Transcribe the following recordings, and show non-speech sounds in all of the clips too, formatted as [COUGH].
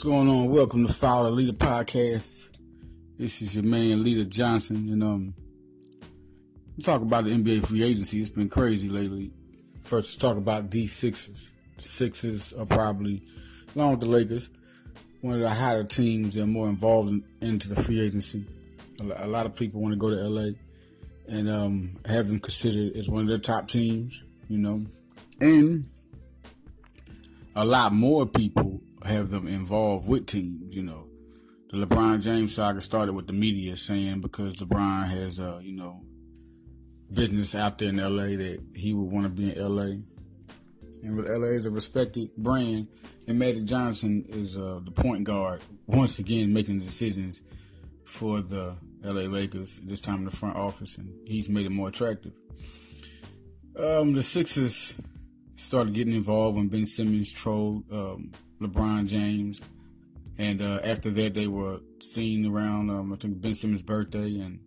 What's going on? Welcome to Follow the Leader Podcast. This is your man, Leader Johnson, and um, talk about the NBA free agency. It's been crazy lately. First, let's talk about the Sixers. Sixers are probably, along with the Lakers, one of the hotter teams that are more involved in, into the free agency. A, a lot of people want to go to LA and um, have them considered as one of their top teams, you know, and a lot more people have them involved with teams. You know, the LeBron James saga started with the media saying because LeBron has, uh, you know, business out there in LA that he would want to be in LA. And LA is a respected brand, and Magic Johnson is uh, the point guard once again making decisions for the LA Lakers. This time in the front office, and he's made it more attractive. Um, the Sixers started getting involved when Ben Simmons trolled um, LeBron James. And uh, after that, they were seen around, um, I think, Ben Simmons' birthday. And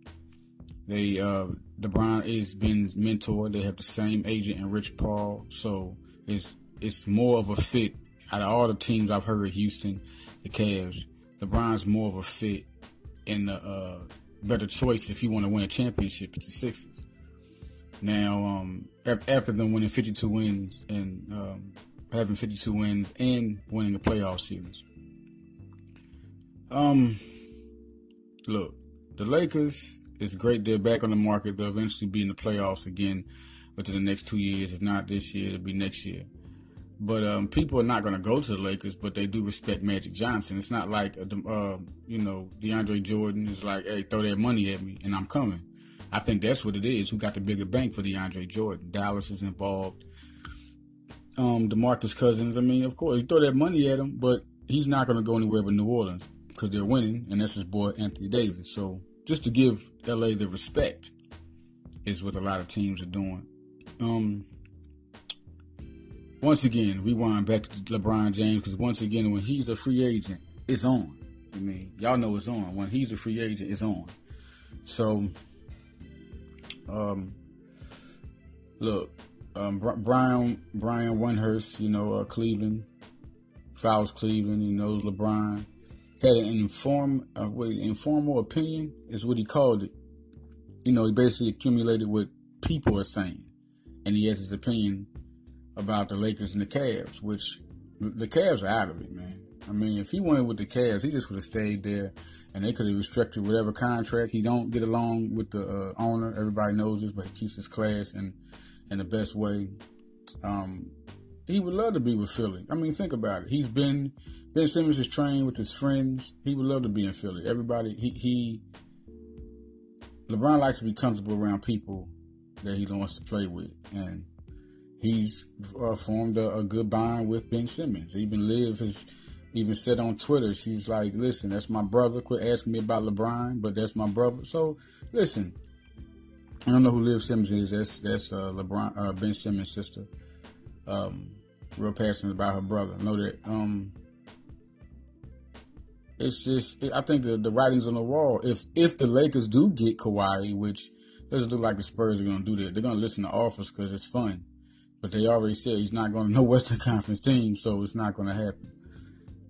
they, uh, LeBron is Ben's mentor. They have the same agent and Rich Paul. So it's, it's more of a fit. Out of all the teams I've heard, Houston, the Cavs, LeBron's more of a fit and a uh, better choice if you want to win a championship. It's the Sixers. Now, um, after them winning 52 wins and um, having 52 wins and winning a playoff series. Um, look, the Lakers is great. They're back on the market. They'll eventually be in the playoffs again within the next two years. If not this year, it'll be next year. But um, people are not going to go to the Lakers, but they do respect Magic Johnson. It's not like, uh, uh, you know, DeAndre Jordan is like, hey, throw that money at me and I'm coming. I think that's what it is. Who got the bigger bank for DeAndre Jordan? Dallas is involved um, DeMarcus Cousins. I mean, of course, you throw that money at him, but he's not going to go anywhere but New Orleans because they're winning, and that's his boy Anthony Davis. So just to give LA the respect is what a lot of teams are doing. Um, once again, rewind back to LeBron James because once again, when he's a free agent, it's on. I mean, y'all know it's on. When he's a free agent, it's on. So, um, look, um, Brian Brian Windhorst, you know, uh, Cleveland, Fouls Cleveland. He knows LeBron. Had an inform, uh, what, informal opinion is what he called it. You know, he basically accumulated what people are saying, and he has his opinion about the Lakers and the Cavs, which the Cavs are out of it, man. I mean, if he went with the Cavs, he just would have stayed there, and they could have restricted whatever contract. He don't get along with the uh, owner. Everybody knows this, but he keeps his class and in the best way. Um, he would love to be with Philly. I mean, think about it. He's been Ben Simmons is trained with his friends. He would love to be in Philly. Everybody, he, he LeBron likes to be comfortable around people that he wants to play with, and he's uh, formed a, a, good bond with Ben Simmons. Even Liv has even said on Twitter, she's like, "Listen, that's my brother. Quit asking me about LeBron, but that's my brother." So, listen, I don't know who Liv Simmons is. That's that's uh, LeBron uh, Ben Simmons' sister. Um, real passionate about her brother. I know that. Um, it's just I think the, the writing's on the wall. If if the Lakers do get Kawhi, which doesn't look like the Spurs are going to do that, they're going to listen to offers because it's fun. But they already said he's not going to no Western Conference team, so it's not going to happen.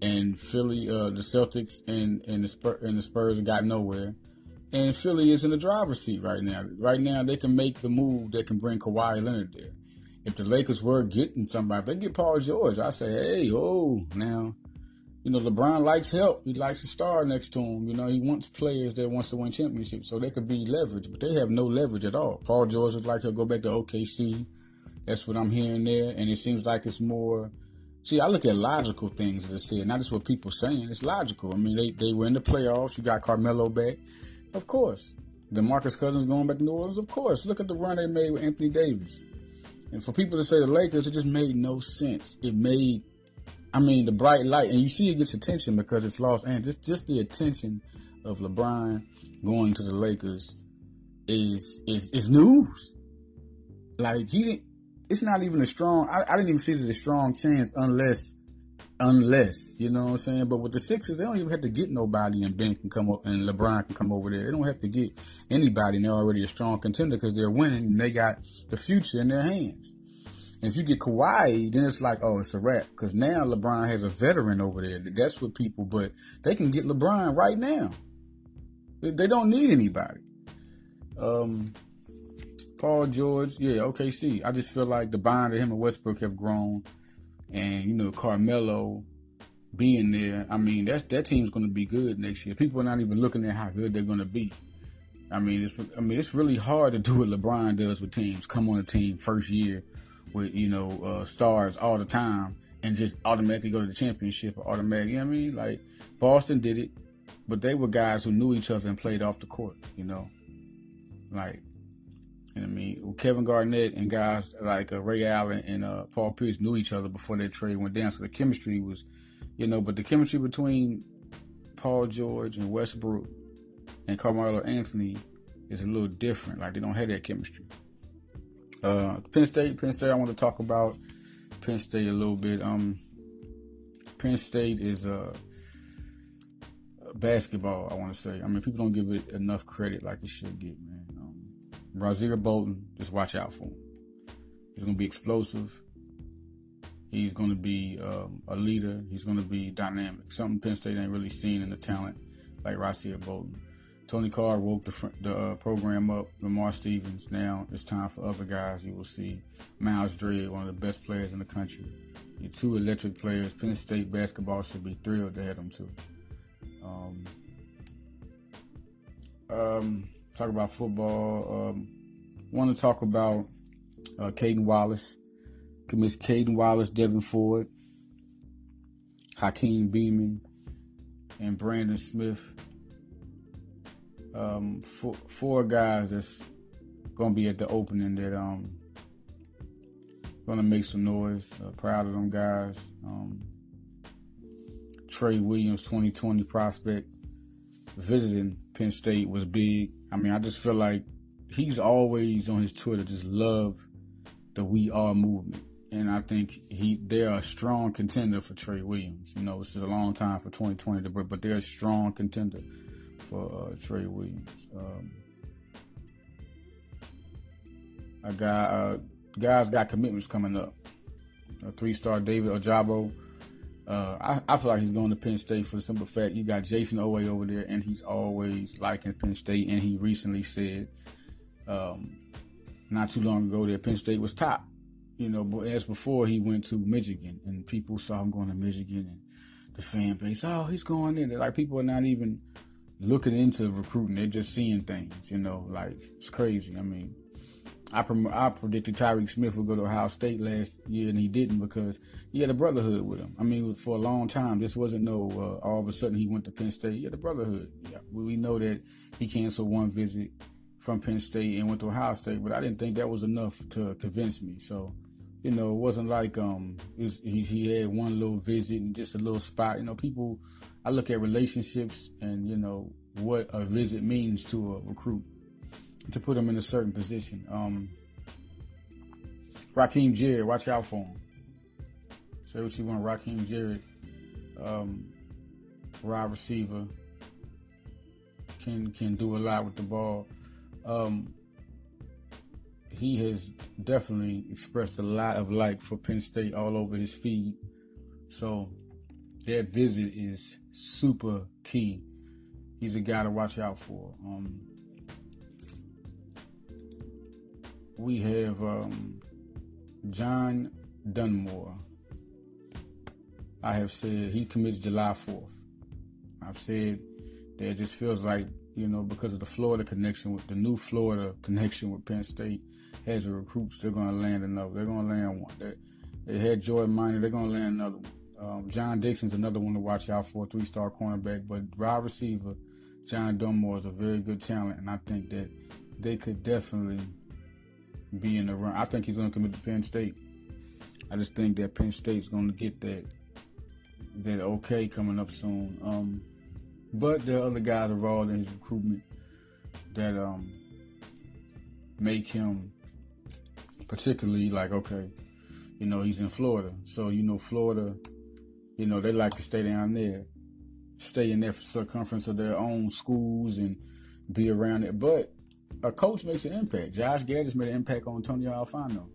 And Philly, uh, the Celtics and and the and the Spurs got nowhere. And Philly is in the driver's seat right now. Right now, they can make the move that can bring Kawhi Leonard there. If the Lakers were getting somebody, if they get Paul George, I say, hey, oh, now, you know, LeBron likes help. He likes a star next to him. You know, he wants players that wants to win championships, so they could be leverage, but they have no leverage at all. Paul George is like he'll go back to OKC. That's what I'm hearing there, and it seems like it's more. See, I look at logical things as I said, not just what people saying. It's logical. I mean, they they were in the playoffs. You got Carmelo back. Of course. DeMarcus Cousins going back to New Orleans? Of course. Look at the run they made with Anthony Davis. And for people to say the Lakers, it just made no sense. It made, I mean, the bright light, and you see it gets attention because it's Los Angeles. Just, just the attention of LeBron going to the Lakers is is is news. Like he, it's not even a strong. I, I didn't even see it as a strong chance unless unless you know what I'm saying. But with the Sixers, they don't even have to get nobody, and Ben can come up, and LeBron can come over there. They don't have to get anybody, and they're already a strong contender because they're winning, and they got the future in their hands. And if you get Kawhi, then it's like, oh, it's a wrap. Because now LeBron has a veteran over there. That's what people, but they can get LeBron right now. They don't need anybody. Um, Paul George, yeah, OKC. I just feel like the bond of him and Westbrook have grown, and you know Carmelo being there. I mean, that's that team's going to be good next year. People are not even looking at how good they're going to be. I mean, it's I mean it's really hard to do what LeBron does with teams. Come on a team first year with you know uh, stars all the time and just automatically go to the championship or automatically. You know what I mean, like Boston did it, but they were guys who knew each other and played off the court. You know, like. I mean? Kevin Garnett and guys like uh, Ray Allen and uh, Paul Pierce knew each other before their trade went down, so the chemistry was, you know. But the chemistry between Paul George and Westbrook and Carmelo Anthony is a little different. Like they don't have that chemistry. Uh, Penn State, Penn State. I want to talk about Penn State a little bit. Um, Penn State is uh, basketball. I want to say. I mean, people don't give it enough credit like it should get, man. Rasir Bolton, just watch out for him. He's gonna be explosive. He's going to be um, a leader. He's going to be dynamic. Something Penn State ain't really seen in the talent like Rasir Bolton. Tony Carr woke the, the uh, program up. Lamar Stevens. Now it's time for other guys. You will see Myles Dread, one of the best players in the country. Your two electric players. Penn State basketball should be thrilled to have them too. Um, um, talk about football. Um, want to talk about uh, Caedan Wallace. Commits Caedan Wallace, Devyn Ford, Hakeem Beamon, and Brandon Smith um, four, four guys that's gonna be at the opening that um gonna make some noise. Uh, proud of them guys. Um, Trey Williams, 2020 prospect, visiting Penn State was big. I mean, I just feel like he's always on his Twitter just love the We Are movement. And I think he they're a strong contender for Trey Williams. You know, this is a long time for 2020, but they're a strong contender for uh, Trey Williams. Um, I got uh, guys got commitments coming up. A three-star David Ojabo. Uh, I, I, feel like he's going to Penn State for the simple fact you got Jayson Oweh over there, and he's always liking Penn State. And he recently said, um, not too long ago, that Penn State was top. You know, but as before, he went to Michigan, and people saw him going to Michigan, and the fan base, oh, he's going in. Like people are not even looking into recruiting. They're just seeing things, you know, like it's crazy. I mean, I, prom- I predicted Tyreke Smith would go to Ohio State last year, and he didn't because he had a brotherhood with him. I mean, for a long time, this wasn't no uh, all of a sudden he went to Penn State. He had a brotherhood. Yeah, we know that he canceled one visit from Penn State and went to Ohio State, but I didn't think that was enough to convince me. So, you know, it wasn't like um he, he had one little visit and just a little spot. You know, people I look at relationships and you know what a visit means to a recruit to put him in a certain position. Um, Rakim Jarrett, watch out for him. Say what you want, Rakim Jarrett, um, wide receiver, can can do a lot with the ball. Um, he has definitely expressed a lot of like for Penn State all over his feed. So that visit is super key. He's a guy to watch out for. Um, we have um, John Dunmore. I have said he commits July 4th. I've said that it just feels like, you know, because of the Florida connection with the new Florida connection with Penn State has the recruits, they're going to land another. They're going to land one. They, they had Joy Minor, they're going to land another one. Um, John Dixon's another one to watch out for, three star cornerback. But wide receiver, John Dunmore is a very good talent, and I think that they could definitely be in the run. I think he's going to commit to Penn State. I just think that Penn State's going to get that that okay coming up soon. Um, but are other guys involved in his recruitment that um, make him particularly like okay, you know he's in Florida, so you know Florida you know, they like to stay down there, stay in their circumference of their own schools and be around it. But a coach makes an impact. Josh Gattis made an impact on Antonio Alfano.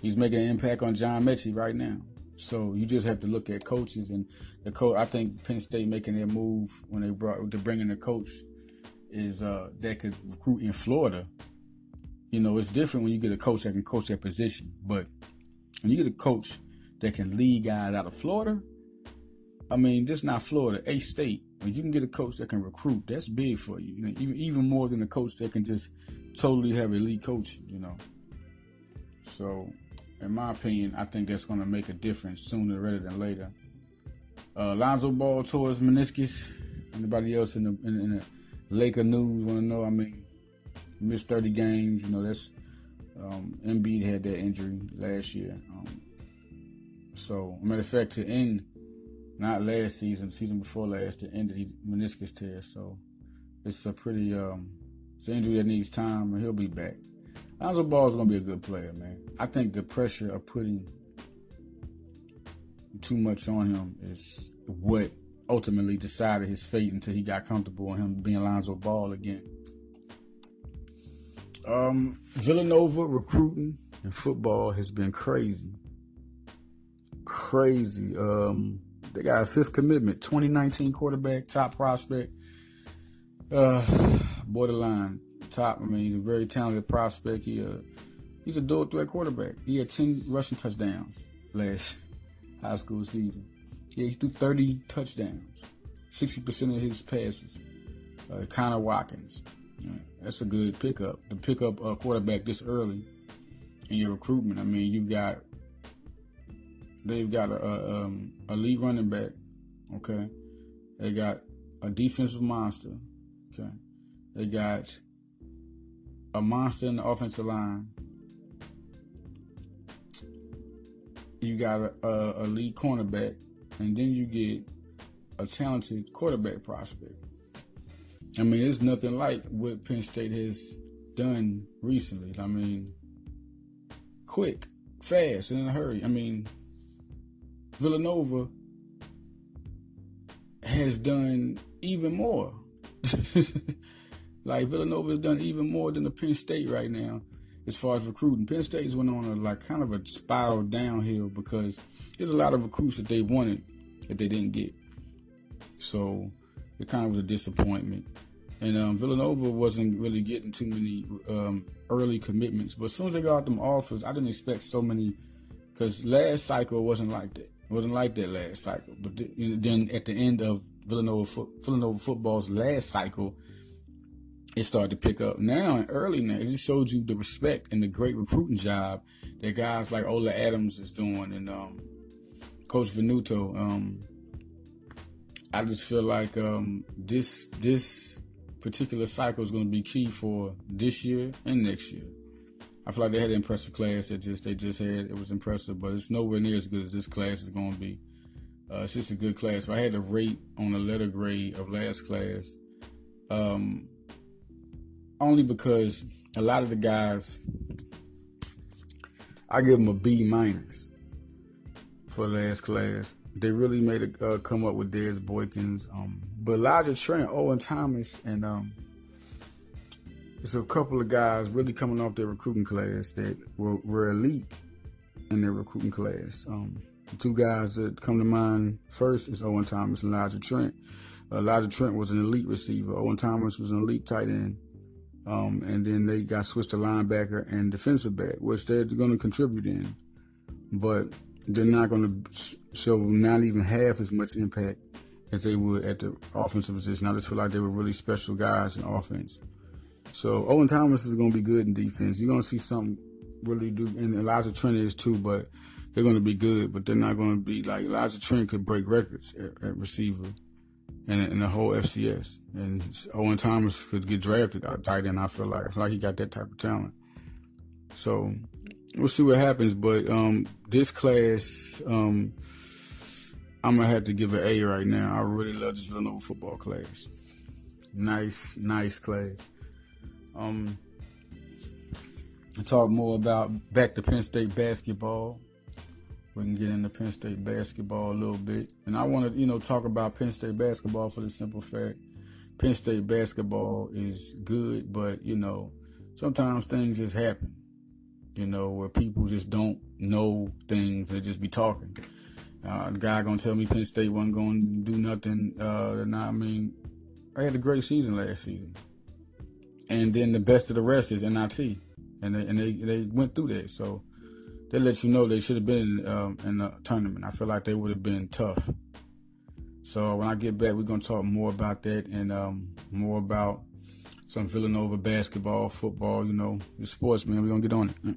He's making an impact on John Metchie right now. So you just have to look at coaches and the coach. I think Penn State making their move when they brought to bring in a coach is uh, that could recruit in Florida. You know, it's different when you get a coach that can coach that position, but when you get a coach that can lead guys out of Florida, I mean, this is not Florida, a state. When you can get a coach that can recruit, that's big for you. you know, even even more than a coach that can just totally have elite coaching. You know, so in my opinion, I think that's going to make a difference sooner rather than later. Uh, Lonzo Ball tore his meniscus. Anybody else in the in, in the Laker news want to know? I mean, missed 30 games. You know, that's um, Embiid had that injury last year. Um, so, matter of fact, to end not last season, season before last, to end of the meniscus tear. So, it's a pretty um, it's an injury that needs time, and he'll be back. Lonzo Ball is gonna be a good player, man. I think the pressure of putting too much on him is what ultimately decided his fate until he got comfortable in him being Lonzo Ball again. Um, Villanova recruiting in football has been crazy. Crazy. Um, they got a fifth commitment, 2019 quarterback, top prospect. Uh, borderline top. I mean, he's a very talented prospect. He uh, he's a dual threat quarterback. He had 10 rushing touchdowns last high school season. Yeah, he threw 30 touchdowns, 60% of his passes. Uh, Connor Watkins. Yeah, that's a good pickup. To pick up a quarterback this early in your recruitment. I mean, you've got they've got a, a, um, a lead running back. Okay, they got a defensive monster. Okay, they got a monster in the offensive line. You got a, a, a lead cornerback, and then you get a talented quarterback prospect. I mean, it's nothing like what Penn State has done recently. I mean, quick, fast, and in a hurry. I mean, Villanova has done even more. [LAUGHS] Like Villanova has done even more than the Penn State right now as far as recruiting. Penn State's went on a like kind of a spiral downhill because there's a lot of recruits that they wanted that they didn't get. So it kind of was a disappointment. And um, Villanova wasn't really getting too many um, early commitments. But as soon as they got them offers, I didn't expect so many because last cycle wasn't like that. Wasn't like that last cycle. But then at the end of Villanova, Villanova football's last cycle, it started to pick up now and early now. It just showed you the respect and the great recruiting job that guys like Ola Adams is doing and um, Coach Venuto. Um, I just feel like um, this this particular cycle is going to be key for this year and next year. I feel like they had an impressive class. That just they just had it was impressive, but it's nowhere near as good as this class is going to be. Uh, it's just a good class. If I had to rate on a letter grade of last class, um, only because a lot of the guys, I give them a B minus for last class. They really made it uh, come up with Dez Boykins, um, but Elijah Trent, Owen Thomas, and um, it's a couple of guys really coming off their recruiting class that were, were elite in their recruiting class. Um, the two guys that come to mind first is Owen Thomas and Elijah Trent. Elijah Trent was an elite receiver. Owen Thomas was an elite tight end. Um, and then they got switched to linebacker and defensive back, which they're going to contribute in, but they're not going to show not even half as much impact as they would at the offensive position. I just feel like they were really special guys in offense. So Owen Thomas is going to be good in defense. You're going to see something really do, and Elijah Trent is too, but they're going to be good, but they're not going to be like Elijah Trent could break records at, at receiver and, in the whole FCS. And Owen Thomas could get drafted out tight end. I feel like I feel like he got that type of talent. So we'll see what happens. But um, this class, um, I'm gonna have to give an A right now. I really love this Villanova football class. Nice, nice class. Um, talk more about back to Penn State basketball we can get into Penn State basketball a little bit. And I want to, you know, talk about Penn State basketball for the simple fact Penn State basketball is good, but, you know, sometimes things just happen. you know, where people just don't know things. They just be talking. Uh, guy gonna tell me Penn State wasn't gonna do nothing. Uh, I mean, I had a great season last season, and then the best of the rest is NIT, and they and they, they went through that. So they let you know they should have been um, in the tournament. I feel like they would have been tough. So when I get back, we're gonna talk more about that and um, more about some Villanova basketball, football. You know, the sports, man. We're gonna get on it.